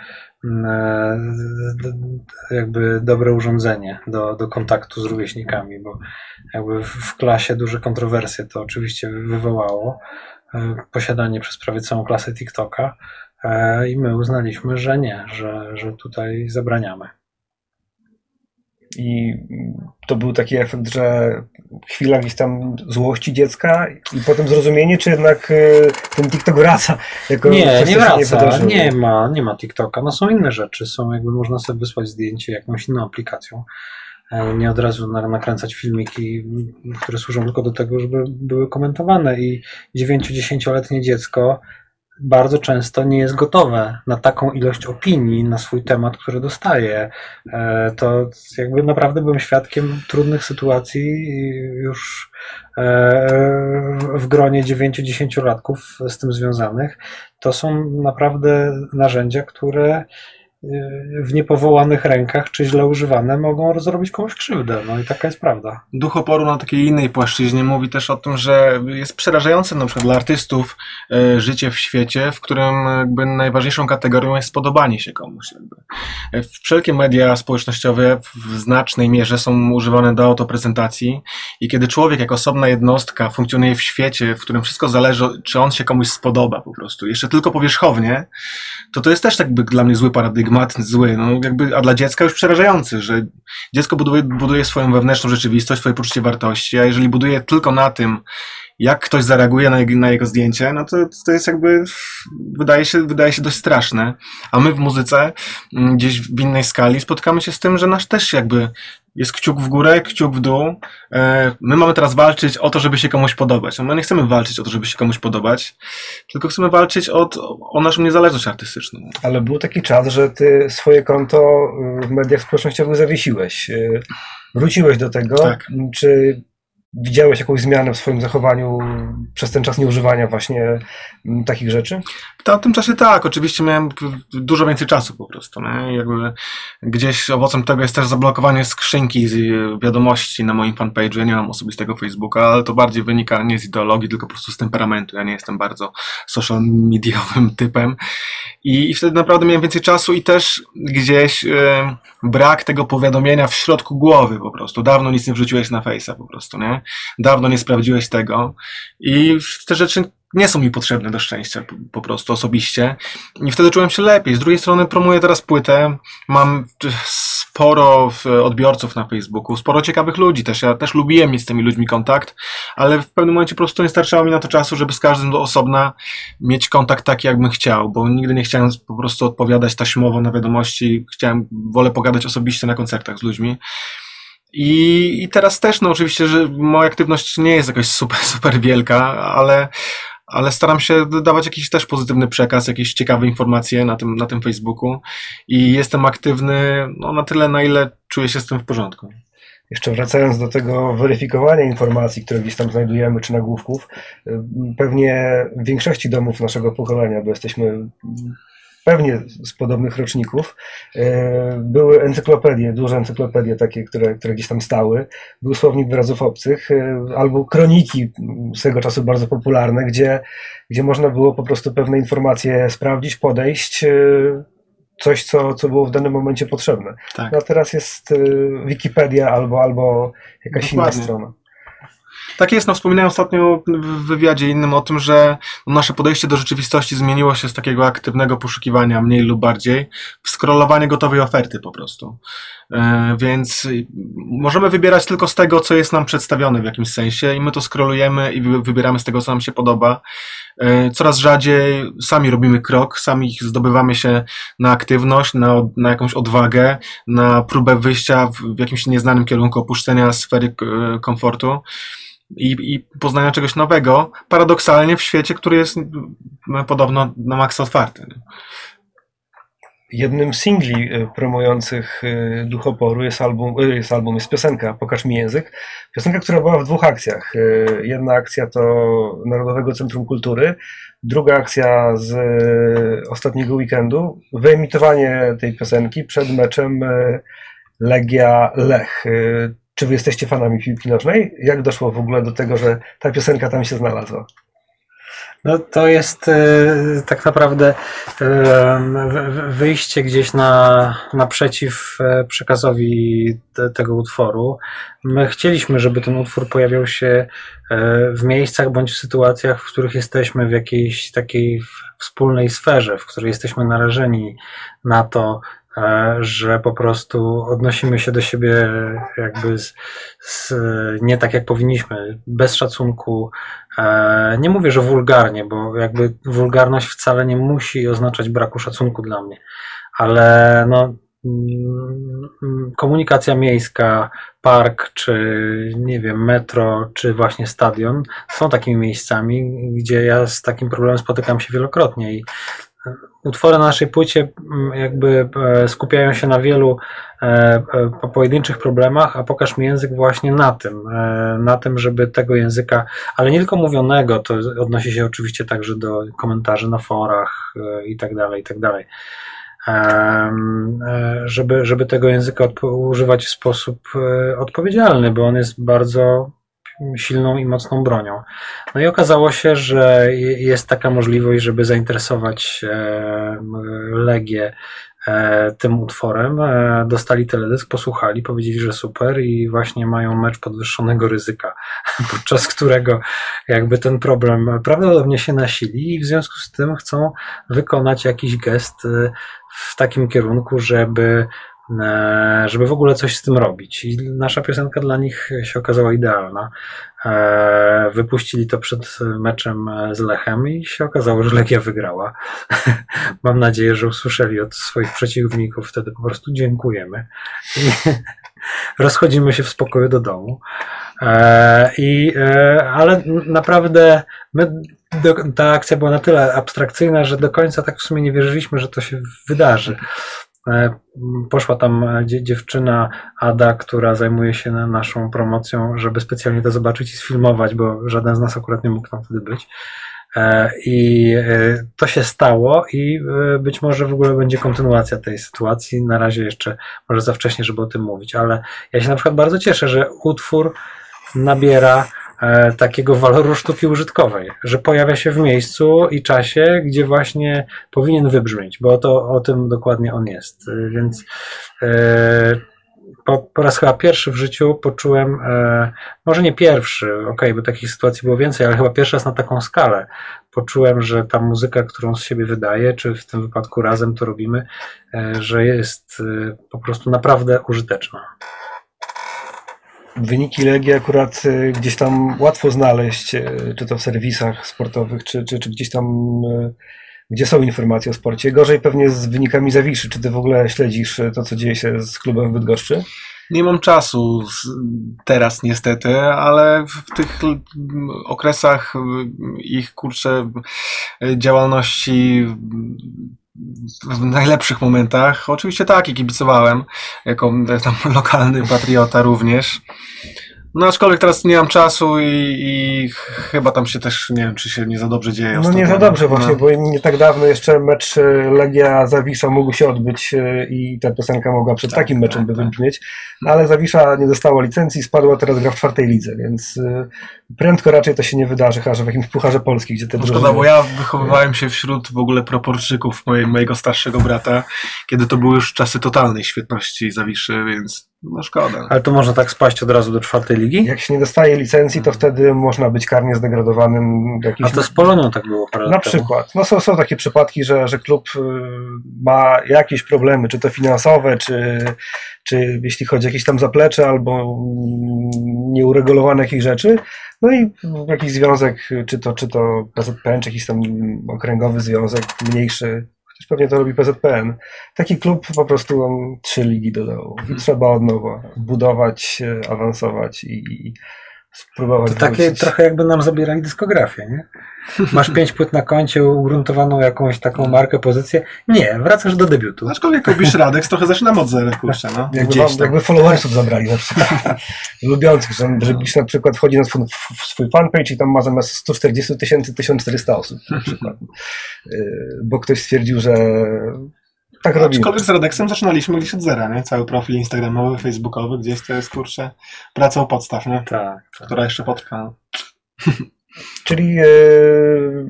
jakby dobre urządzenie do, do kontaktu z rówieśnikami, bo jakby w klasie duże kontrowersje to oczywiście wywołało posiadanie przez prawie całą klasę TikToka, I my uznaliśmy, że nie, że, że tutaj zabraniamy. I to był taki efekt, że chwila gdzieś tam złości dziecka i potem zrozumienie, czy jednak e, ten TikTok wraca? Nie, nie wraca, nie, nie, ma, nie ma TikToka. No są inne rzeczy, są jakby można sobie wysłać zdjęcie jakąś inną aplikacją. E, nie od razu nakręcać filmiki, które służą tylko do tego, żeby były komentowane i 9-10-letnie dziecko bardzo często nie jest gotowe na taką ilość opinii na swój temat, który dostaje. To jakby naprawdę byłem świadkiem trudnych sytuacji już e, w gronie 9-10 latków z tym związanych. To są naprawdę narzędzia, które w niepowołanych rękach, czy źle używane, mogą zrobić komuś krzywdę. No i taka jest prawda. Duch oporu na takiej innej płaszczyźnie mówi też o tym, że jest przerażające na przykład dla artystów e, życie w świecie, w którym jakby najważniejszą kategorią jest podobanie się komuś. Wszelkie media społecznościowe w znacznej mierze są używane do autoprezentacji i kiedy człowiek jako osobna jednostka funkcjonuje w świecie, w którym wszystko zależy, czy on się komuś spodoba po prostu, jeszcze tylko powierzchownie, to to jest też jakby dla mnie zły paradygmat, zły, no jakby, a dla dziecka już przerażający, że dziecko buduje, buduje swoją wewnętrzną rzeczywistość, swoje poczucie wartości, a jeżeli buduje tylko na tym, jak ktoś zareaguje na, na, jego zdjęcie, no to, to jest jakby, wydaje się, wydaje się dość straszne. A my w muzyce, mm, gdzieś w innej skali, spotykamy się z tym, że nasz też jakby jest kciuk w górę, kciuk w dół. E, my mamy teraz walczyć o to, żeby się komuś podobać. My nie chcemy walczyć o to, żeby się komuś podobać, tylko chcemy walczyć o, o naszą niezależność artystyczną. Ale był taki czas, że ty swoje konto w mediach społecznościowych zawiesiłeś. E, wróciłeś do tego. Tak. Czy Widziałeś jakąś zmianę w swoim zachowaniu przez ten czas nieużywania właśnie mm, takich rzeczy? W tamtym czasie tak, oczywiście miałem dużo więcej czasu po prostu. Nie? Jakby gdzieś owocem tego jest też zablokowanie skrzynki z wiadomości na moim fanpage'u. Ja nie mam osobistego Facebooka, ale to bardziej wynika nie z ideologii, tylko po prostu z temperamentu. Ja nie jestem bardzo social mediowym typem. I, i wtedy naprawdę miałem więcej czasu i też gdzieś yy, brak tego powiadomienia w środku głowy po prostu. Dawno nic nie wrzuciłeś na Face'a po prostu, nie? Dawno nie sprawdziłeś tego. I te rzeczy nie są mi potrzebne do szczęścia po, prostu osobiście. I wtedy czułem się lepiej. Z drugiej strony promuję teraz płytę. Mam sporo odbiorców na Facebooku, sporo ciekawych ludzi też. Ja też lubiłem mieć z tymi ludźmi kontakt, ale w pewnym momencie po prostu nie starczało mi na to czasu, żeby z każdym do osobna mieć kontakt taki, jakbym chciał, bo nigdy nie chciałem po prostu odpowiadać taśmowo na wiadomości. Chciałem, wolę pogadać osobiście na koncertach z ludźmi. I, I teraz też, no oczywiście, że moja aktywność nie jest jakoś super, super wielka, ale, ale staram się dawać jakiś też pozytywny przekaz, jakieś ciekawe informacje na tym, na tym Facebooku i jestem aktywny no, na tyle, na ile czuję się z tym w porządku. Jeszcze wracając do tego weryfikowania informacji, które gdzieś tam znajdujemy, czy nagłówków, pewnie w większości domów naszego pokolenia, bo jesteśmy pewnie z podobnych roczników, e, były encyklopedie, duże encyklopedie takie, które, które gdzieś tam stały. Był słownik wyrazów obcych, e, albo kroniki swego czasu bardzo popularne, gdzie, gdzie można było po prostu pewne informacje sprawdzić, podejść, e, coś, co, co było w danym momencie potrzebne. Tak. No a teraz jest Wikipedia albo, albo jakaś Dokładnie. inna strona. Tak jest, no wspominałem ostatnio w wywiadzie innym o tym, że nasze podejście do rzeczywistości zmieniło się z takiego aktywnego poszukiwania mniej lub bardziej w scrollowanie gotowej oferty po prostu. E, więc możemy wybierać tylko z tego, co jest nam przedstawione w jakimś sensie i my to scrollujemy i wybieramy z tego, co nam się podoba. E, coraz rzadziej sami robimy krok, sami zdobywamy się na aktywność, na, na jakąś odwagę, na próbę wyjścia w, jakimś nieznanym kierunku, opuszczenia sfery e, komfortu i, i poznania czegoś nowego, paradoksalnie w świecie, który jest podobno na maksa otwarty. Jednym z singli e, promujących e, Duchoporu jest album, e, jest album, jest piosenka Pokaż mi język. Piosenka, która była w dwóch akcjach. Jedna akcja to Narodowego Centrum Kultury, druga akcja z ostatniego weekendu. Wyemitowanie tej piosenki przed meczem Legia Lech. Czy wy jesteście fanami piłki nożnej? Jak doszło w ogóle do tego, że ta piosenka tam się znalazła? No to jest e, tak naprawdę e, wyjście gdzieś na, naprzeciw e, przekazowi te, tego utworu. My chcieliśmy, żeby ten utwór pojawiał się w miejscach bądź w sytuacjach, w których jesteśmy w jakiejś takiej wspólnej sferze, w której jesteśmy narażeni na to, że po prostu odnosimy się do siebie jakby z, z, nie tak jak powinniśmy, bez szacunku. E, nie mówię, że wulgarnie, bo jakby wulgarność wcale nie musi oznaczać braku szacunku dla mnie, ale no, komunikacja miejska, park, czy nie wiem, metro, czy właśnie stadion są takimi miejscami, gdzie ja z takim problemem spotykam się wielokrotnie i utwory na naszej płycie mm, jakby e, skupiają się na wielu e, e, pojedynczych problemach, a pokaż mi język właśnie na tym, na tym, żeby tego języka, ale nie tylko mówionego, to odnosi się oczywiście także do komentarzy na forach i tak dalej, i tak dalej. Żeby, żeby tego języka używać w sposób odpowiedzialny, bo on jest bardzo silną i mocną bronią. No i okazało się, że jest taka możliwość, żeby zainteresować e, Legię e, tym utworem. E, dostali teledysk, posłuchali, powiedzieli, że super i właśnie mają mecz podwyższonego ryzyka, podczas którego jakby ten problem prawdopodobnie się nasili i w związku z tym chcą wykonać jakiś gest w takim kierunku, żeby żeby w ogóle coś z tym robić. I nasza piosenka dla nich się okazała idealna. E, wypuścili to przed meczem z Lechem i się okazało, że Legia wygrała. Mam nadzieję, że usłyszeli od swoich przeciwników wtedy po prostu dziękujemy. Rozchodzimy się w spokoju do domu. E, I, ale naprawdę my, ta akcja była na tyle abstrakcyjna, że do końca tak w sumie nie wierzyliśmy, że to się wydarzy. E, poszła tam e, dziewczyna Ada, która zajmuje się naszą promocją, żeby specjalnie to zobaczyć i sfilmować, bo żaden z nas akurat nie mógł tam wtedy być. E, I to się stało i być może w ogóle będzie kontynuacja tej sytuacji. Na razie jeszcze może za wcześnie, żeby o tym mówić, ale ja się na przykład bardzo cieszę, że utwór nabiera E, takiego waloru sztuki użytkowej, że pojawia się w miejscu i czasie, gdzie właśnie powinien wybrzmieć, bo to o tym dokładnie on jest. E, więc e, po, po raz chyba pierwszy w życiu poczułem, może nie pierwszy, okay, bo takich sytuacji było więcej, ale chyba pierwszy raz na taką skalę poczułem, że ta muzyka, którą z siebie wydaje, czy w tym wypadku razem to robimy, że jest po prostu naprawdę użyteczna. Wyniki Legii akurat e, gdzieś tam łatwo znaleźć, czy to w serwisach sportowych, czy, czy, czy gdzieś tam, gdzie są informacje o sporcie. Gorzej pewnie z wynikami Zawiszy. Czy ty w ogóle śledzisz to, co dzieje się z klubem w Bydgoszczy? Nie mam czasu teraz niestety, ale w tych okresach ich kurczę działalności w najlepszych momentach. Oczywiście tak, i kibicowałem, jako tam lokalny patriota również. No aczkolwiek teraz nie mam czasu i, i, chyba tam się też, nie wiem, czy się nie za dobrze dzieje. No nie za dobrze właśnie, no. bo nie tak dawno jeszcze mecz e, Legia Zawisza mógł się odbyć e, i ta piosenka mogła przed tak, takim meczem tak, by wybrzmieć, tak. ale Zawisza nie dostała licencji, spadła, teraz gra w czwartej lidze, więc e, prędko raczej to się nie wydarzy, chyba że w jakimś Pucharze Polski, gdzie te no. Szkoda, bo ja wychowywałem się wśród w ogóle proporczyków moje, mojego starszego brata, kiedy to były już czasy totalnej świetności Zawiszy, więc no szkoda. Ale to można tak spaść od razu do czwartej ligi? Jak się nie dostaje licencji, to wtedy można być karnie zdegradowanym. Jakiś... A to z Polonią tak było parę Na przykład. No są, są takie przypadki, że, że klub y, ma jakieś problemy, czy to finansowe, czy, czy jeśli chodzi o jakieś tam zaplecze, albo mm, nieuregulowane jakieś rzeczy. No i jakiś związek, czy to, czy to PZPN, czy jakiś tam okręgowy związek mniejszy Też pewnie to robi PZPN. Taki klub po prostu on trzy ligi dodał. I trzeba od nowa budować, awansować i, spróbować. To takie wrócić. trochę jakby nam zabierali dyskografię, nie? Masz pięć płyt na koncie, ugruntowaną jakąś taką markę, pozycję. Nie, wracasz do debiutu. Aczkolwiek robisz Radek, trochę zaczynam od zera, kurczę, no. Jakby, wam, jakby followersów zabrali na przykład. Lubiących, że, że na przykład wchodzi na swój, swój fanpage i tam ma zamiast 140 tysięcy 1400 osób na przykład. Y, bo ktoś stwierdził, że tak robimy. Aczkolwiek z Radexem zaczynaliśmy gdzieś od zera, nie? Cały profil instagramowy, facebookowy, gdzieś to jest, kurczę, praca u podstaw, nie? Tak. tak. Która jeszcze potrwa. Czyli e,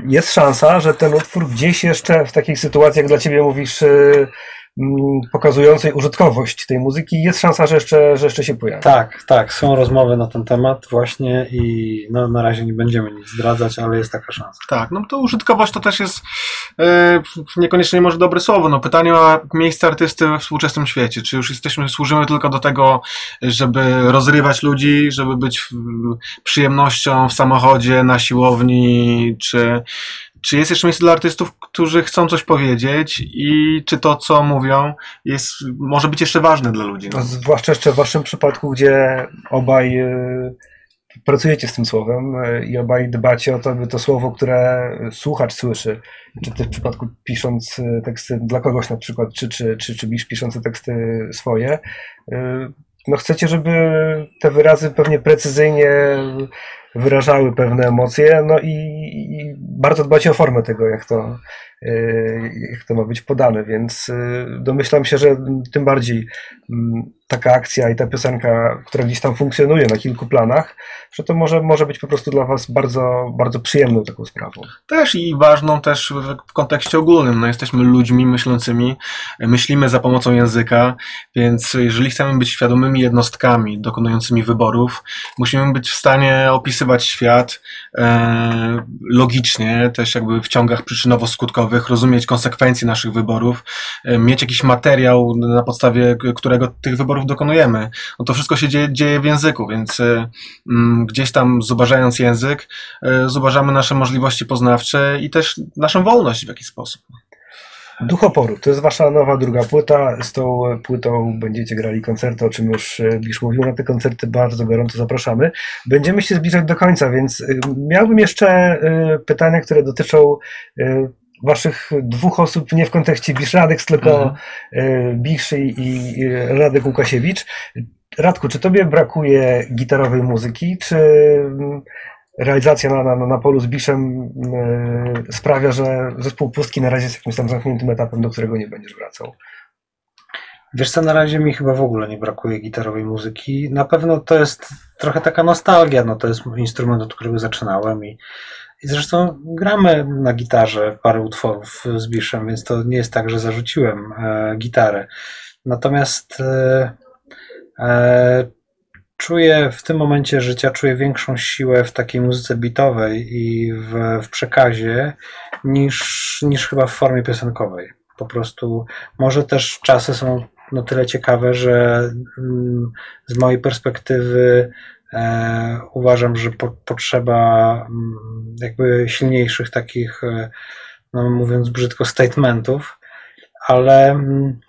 jest szansa, że ten utwór gdzieś jeszcze w takich sytuacjach dla ciebie mówisz, e, pokazującej użytkowość tej muzyki, jest szansa, że jeszcze, że jeszcze się pojawi. Tak, tak, są rozmowy na ten temat właśnie i no, na razie nie będziemy nic zdradzać, ale jest taka szansa. Tak, no to użytkowość to też jest e, niekoniecznie może dobre słowo. No, pytanie o miejsce artysty we współczesnym świecie. Czy już jesteśmy, służymy tylko do tego, żeby rozrywać ludzi, żeby być przyjemnością w samochodzie, na siłowni, czy czy jest jeszcze miejsce dla artystów, którzy chcą coś powiedzieć i czy to, co mówią, jest, może być jeszcze ważne dla ludzi? No? Zwłaszcza jeszcze w waszym przypadku, gdzie obaj y, pracujecie z tym słowem y, i obaj dbacie o to, by to słowo, które słuchacz słyszy, czy ty w przypadku pisząc y, teksty dla kogoś na przykład, czy, czy, czy, czy Bisz piszące teksty swoje, no chcecie, żeby te wyrazy pewnie precyzyjnie wyrażały pewne emocje, no i, i bardzo dbacie o formę tego, jak to, y, jak to ma być podane, więc y, domyślam się, że tym bardziej mm, taka akcja i ta piosenka, która gdzieś tam funkcjonuje na kilku planach, że to może, może być po prostu dla Was bardzo, bardzo przyjemną taką sprawą. Też i ważną też w kontekście ogólnym. No, jesteśmy ludźmi myślącymi, myślimy za pomocą języka, więc jeżeli chcemy być świadomymi jednostkami dokonującymi wyborów, musimy być w stanie opisywać świat e, logicznie, też jakby w ciągach przyczynowo-skutkowych, rozumieć konsekwencje naszych wyborów, e, mieć jakiś materiał, na podstawie którego tych wyborów dokonujemy. No to wszystko się dzieje, dzieje w języku, więc e, mm, gdzieś tam zubażając język, e, zubażamy nasze możliwości poznawcze i też naszą wolność w jakiś sposób. Duch oporu, to jest wasza nowa druga płyta. Z tą płytą będziecie grali koncerty, o czym już Bisz mówił. Na te koncerty bardzo gorąco zapraszamy. Będziemy się zbliżać do końca, więc y, miałbym jeszcze y, pytania, które dotyczą waszych dwóch osób, nie w kontekście Bisz Radek, tylko mhm. Bisz i Radek Łukasiewicz. Radku, czy tobie brakuje gitarowej muzyki, czy realizacja na, na, na polu z Biszem yy, sprawia, że zespół Pustki na razie jest jakimś tam zamkniętym etapem, do którego nie będziesz wracał? Wiesz co, na razie mi chyba w ogóle nie brakuje gitarowej muzyki. Na pewno to jest trochę taka nostalgia, no to jest instrument, od którego zaczynałem i, i zresztą gramy na gitarze parę utworów z Biszem, więc to nie jest tak, że zarzuciłem e, gitarę. Natomiast e, E, czuję w tym momencie życia, czuję większą siłę w takiej muzyce bitowej i w, w przekazie niż, niż chyba w formie piosenkowej. Po prostu może też czasy są no tyle ciekawe, że mm, z mojej perspektywy e, uważam, że po, potrzeba mm, jakby silniejszych takich, e, no mówiąc brzydko, statementów, ale mm,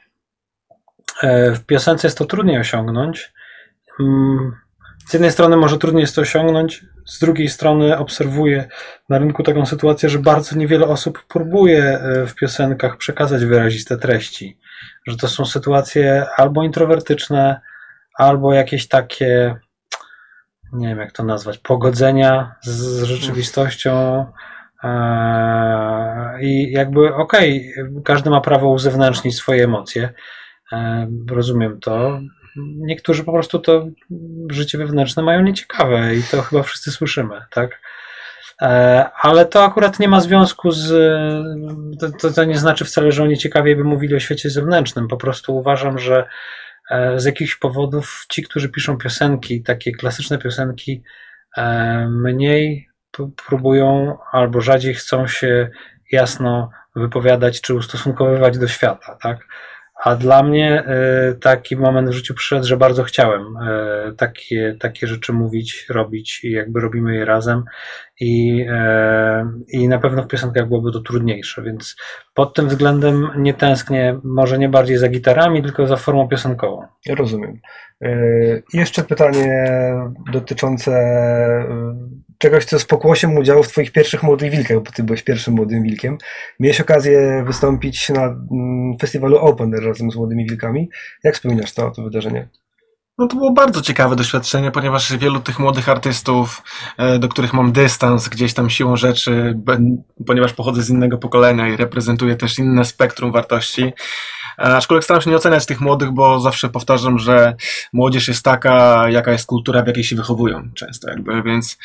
e, w piosence jest to trudniej osiągnąć. Mm, z jednej strony może trudniej jest to osiągnąć, z drugiej strony obserwuję na rynku taką sytuację, że bardzo niewiele osób próbuje e, w piosenkach przekazać wyraziste treści. Że to są sytuacje albo introwertyczne, albo jakieś takie, nie wiem jak to nazwać, pogodzenia z, z rzeczywistością. E, I jakby okej, okay, każdy ma prawo uzewnętrznić swoje emocje. E, rozumiem to niektórzy po prostu to życie wewnętrzne mają nieciekawe i to chyba wszyscy słyszymy, tak? E, ale to akurat nie ma związku z. To, to, nie znaczy wcale, że oni ciekawiej by mówili o świecie zewnętrznym. Po prostu uważam, że e, z jakichś powodów ci, którzy piszą piosenki, takie klasyczne piosenki, e, mniej próbują albo rzadziej chcą się jasno wypowiadać czy ustosunkowywać do świata, tak? A dla mnie e, taki moment w życiu przyszedł, że bardzo chciałem e, takie, takie rzeczy mówić, robić i jakby robimy je razem i, e, i na pewno w piosenkach byłoby to trudniejsze, więc pod tym względem nie tęsknię, może nie bardziej za gitarami, tylko za formą piosenkową. Rozumiem. Jeszcze pytanie dotyczące czegoś, co z pokłosiem udziału w Twoich pierwszych Młodych Wilkach, bo Ty byłeś pierwszym Młodym Wilkiem. Miałeś okazję wystąpić na mm, festiwalu Open razem z Młodymi Wilkami. Jak wspominasz to, to wydarzenie? No to było bardzo ciekawe doświadczenie, ponieważ wielu tych młodych artystów, e, do których mam dystans gdzieś tam siłą rzeczy, ponieważ pochodzę z innego pokolenia i reprezentuję też inne spektrum wartości, aczkolwiek staram się nie oceniać tych młodych, bo zawsze powtarzam, że młodzież jest taka, jaka jest kultura, w jakiej się wychowują często jakby, więc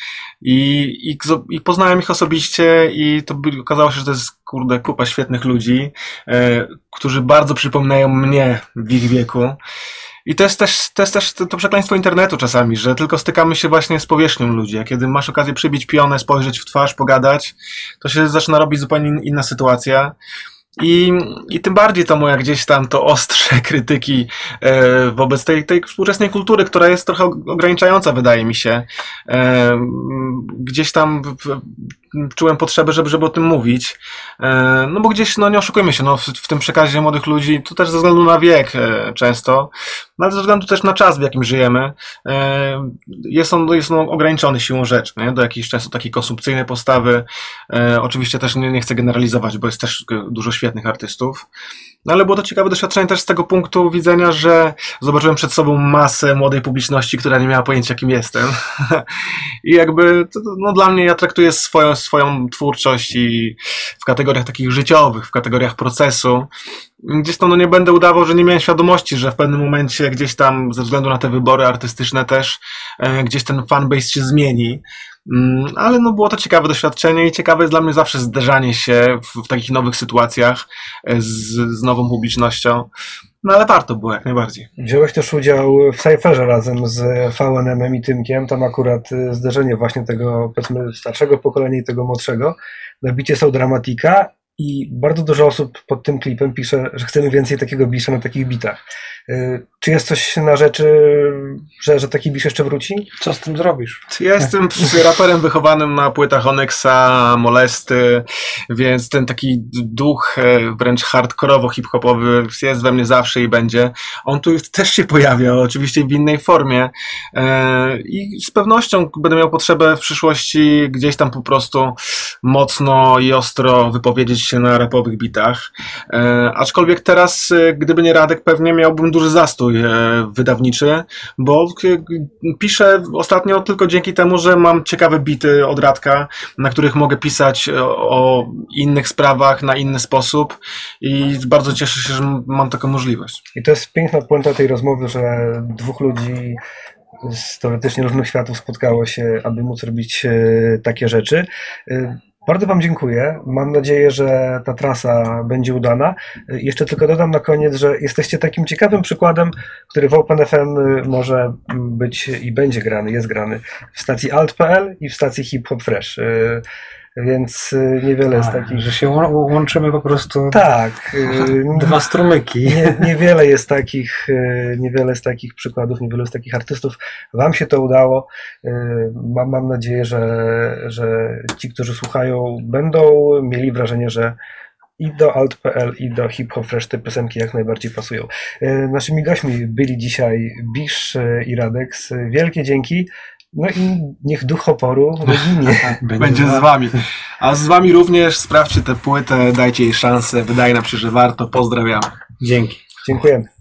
i, i, i poznałem ich osobiście i to by, okazało się, że to jest kurde kupa świetnych ludzi, e, którzy bardzo przypominają mnie w ich wieku. I to jest też, to, jest też to przekleństwo internetu czasami, że tylko stykamy się właśnie z powierzchnią ludzi. A kiedy masz okazję przybić pionę, spojrzeć w twarz, pogadać, to się zaczyna robić zupełnie inna sytuacja. I, I tym bardziej to moja gdzieś tam to ostrze krytyki e, wobec tej, tej współczesnej kultury, która jest trochę ograniczająca, wydaje mi się. E, gdzieś tam w, czułem potrzebę, żeby, żeby o tym mówić. E, no bo gdzieś, no nie oszukujmy się, no w, w tym przekazie młodych ludzi, to też ze względu na wiek e, często, no ale ze względu też na czas, w jakim żyjemy, e, jest on, jest on ograniczony siłą rzeczy, nie? do jakiejś często takiej konsumpcyjnej postawy. Oczywiście też nie, nie chcę generalizować, bo jest też dużo świetnych artystów. No ale było to ciekawe doświadczenie też z tego punktu widzenia, że zobaczyłem przed sobą masę młodej publiczności, która nie miała pojęcia, kim jestem. I jakby, no dla mnie ja traktuję swoją, swoją twórczość i w kategoriach takich życiowych, w kategoriach procesu. Gdzieś tam no nie będę udawał, że nie miałem świadomości, że w pewnym momencie gdzieś tam ze względu na te wybory artystyczne też e, gdzieś ten fanbase się zmieni. Mm, ale no było to ciekawe doświadczenie i ciekawe jest dla mnie zawsze zderzanie się w, w takich nowych sytuacjach e, z, z nową publicznością. No ale warto było jak najbardziej. Wziąłeś też udział w Cypherze razem z VNM i Tymkiem. Tam akurat e, zderzenie właśnie tego powiedzmy starszego pokolenia i tego młodszego. Na bicie są dramatika i bardzo dużo osób pod tym klipem pisze, że chcemy więcej takiego bisza na takich bitach. Y, czy jest coś na rzeczy, że, że taki bisz jeszcze wróci? Co z tym zrobisz? Ja jestem raperem wychowanym na płytach Onyxa, Molesty, więc ten taki duch e, wręcz hardkorowo hip-hopowy jest we mnie zawsze i będzie. On tu też się pojawia, oczywiście w innej formie e, i z pewnością będę miał potrzebę w przyszłości gdzieś tam po prostu mocno i ostro wypowiedzieć się na rapowych bitach. E, aczkolwiek teraz, gdyby nie Radek, pewnie miałbym duży zastój e, wydawniczy, bo piszę ostatnio tylko dzięki temu, że mam ciekawe bity od Radka, na których mogę pisać o innych sprawach na inny sposób i bardzo cieszę się, że mam taką możliwość. I to jest piękna puenta tej rozmowy, że dwóch ludzi z teoretycznie różnych światów spotkało się, aby móc robić e, takie rzeczy. Bardzo Wam dziękuję. Mam nadzieję, że ta trasa będzie udana. Jeszcze tylko dodam na koniec, że jesteście takim ciekawym przykładem, który w OpenFM może być i będzie grany, jest grany w stacji alt.pl i w stacji Hip Hop Fresh. Y, Więc y, niewiele jest A, takich. Że się łą- łączymy po prostu Tak. y, dwa strumyki. nie, niewiele jest takich, e, niewiele jest takich przykładów, niewiele jest takich artystów. Wam się to udało. Mam, mam nadzieję, że, że ci, którzy słuchają, będą mieli wrażenie, że i do alt.pl i do hip hop fresh te piosenki jak najbardziej pasują. Naszymi gośćmi byli dzisiaj Bisz i Radex. Wielkie dzięki. No i niech duch oporu ginie. Będzie z wami. A z wami również sprawdźcie tę płytę, dajcie jej szansę. Wydaje nam się, że warto. Pozdrawiamy. Dzięki. Dziękujemy.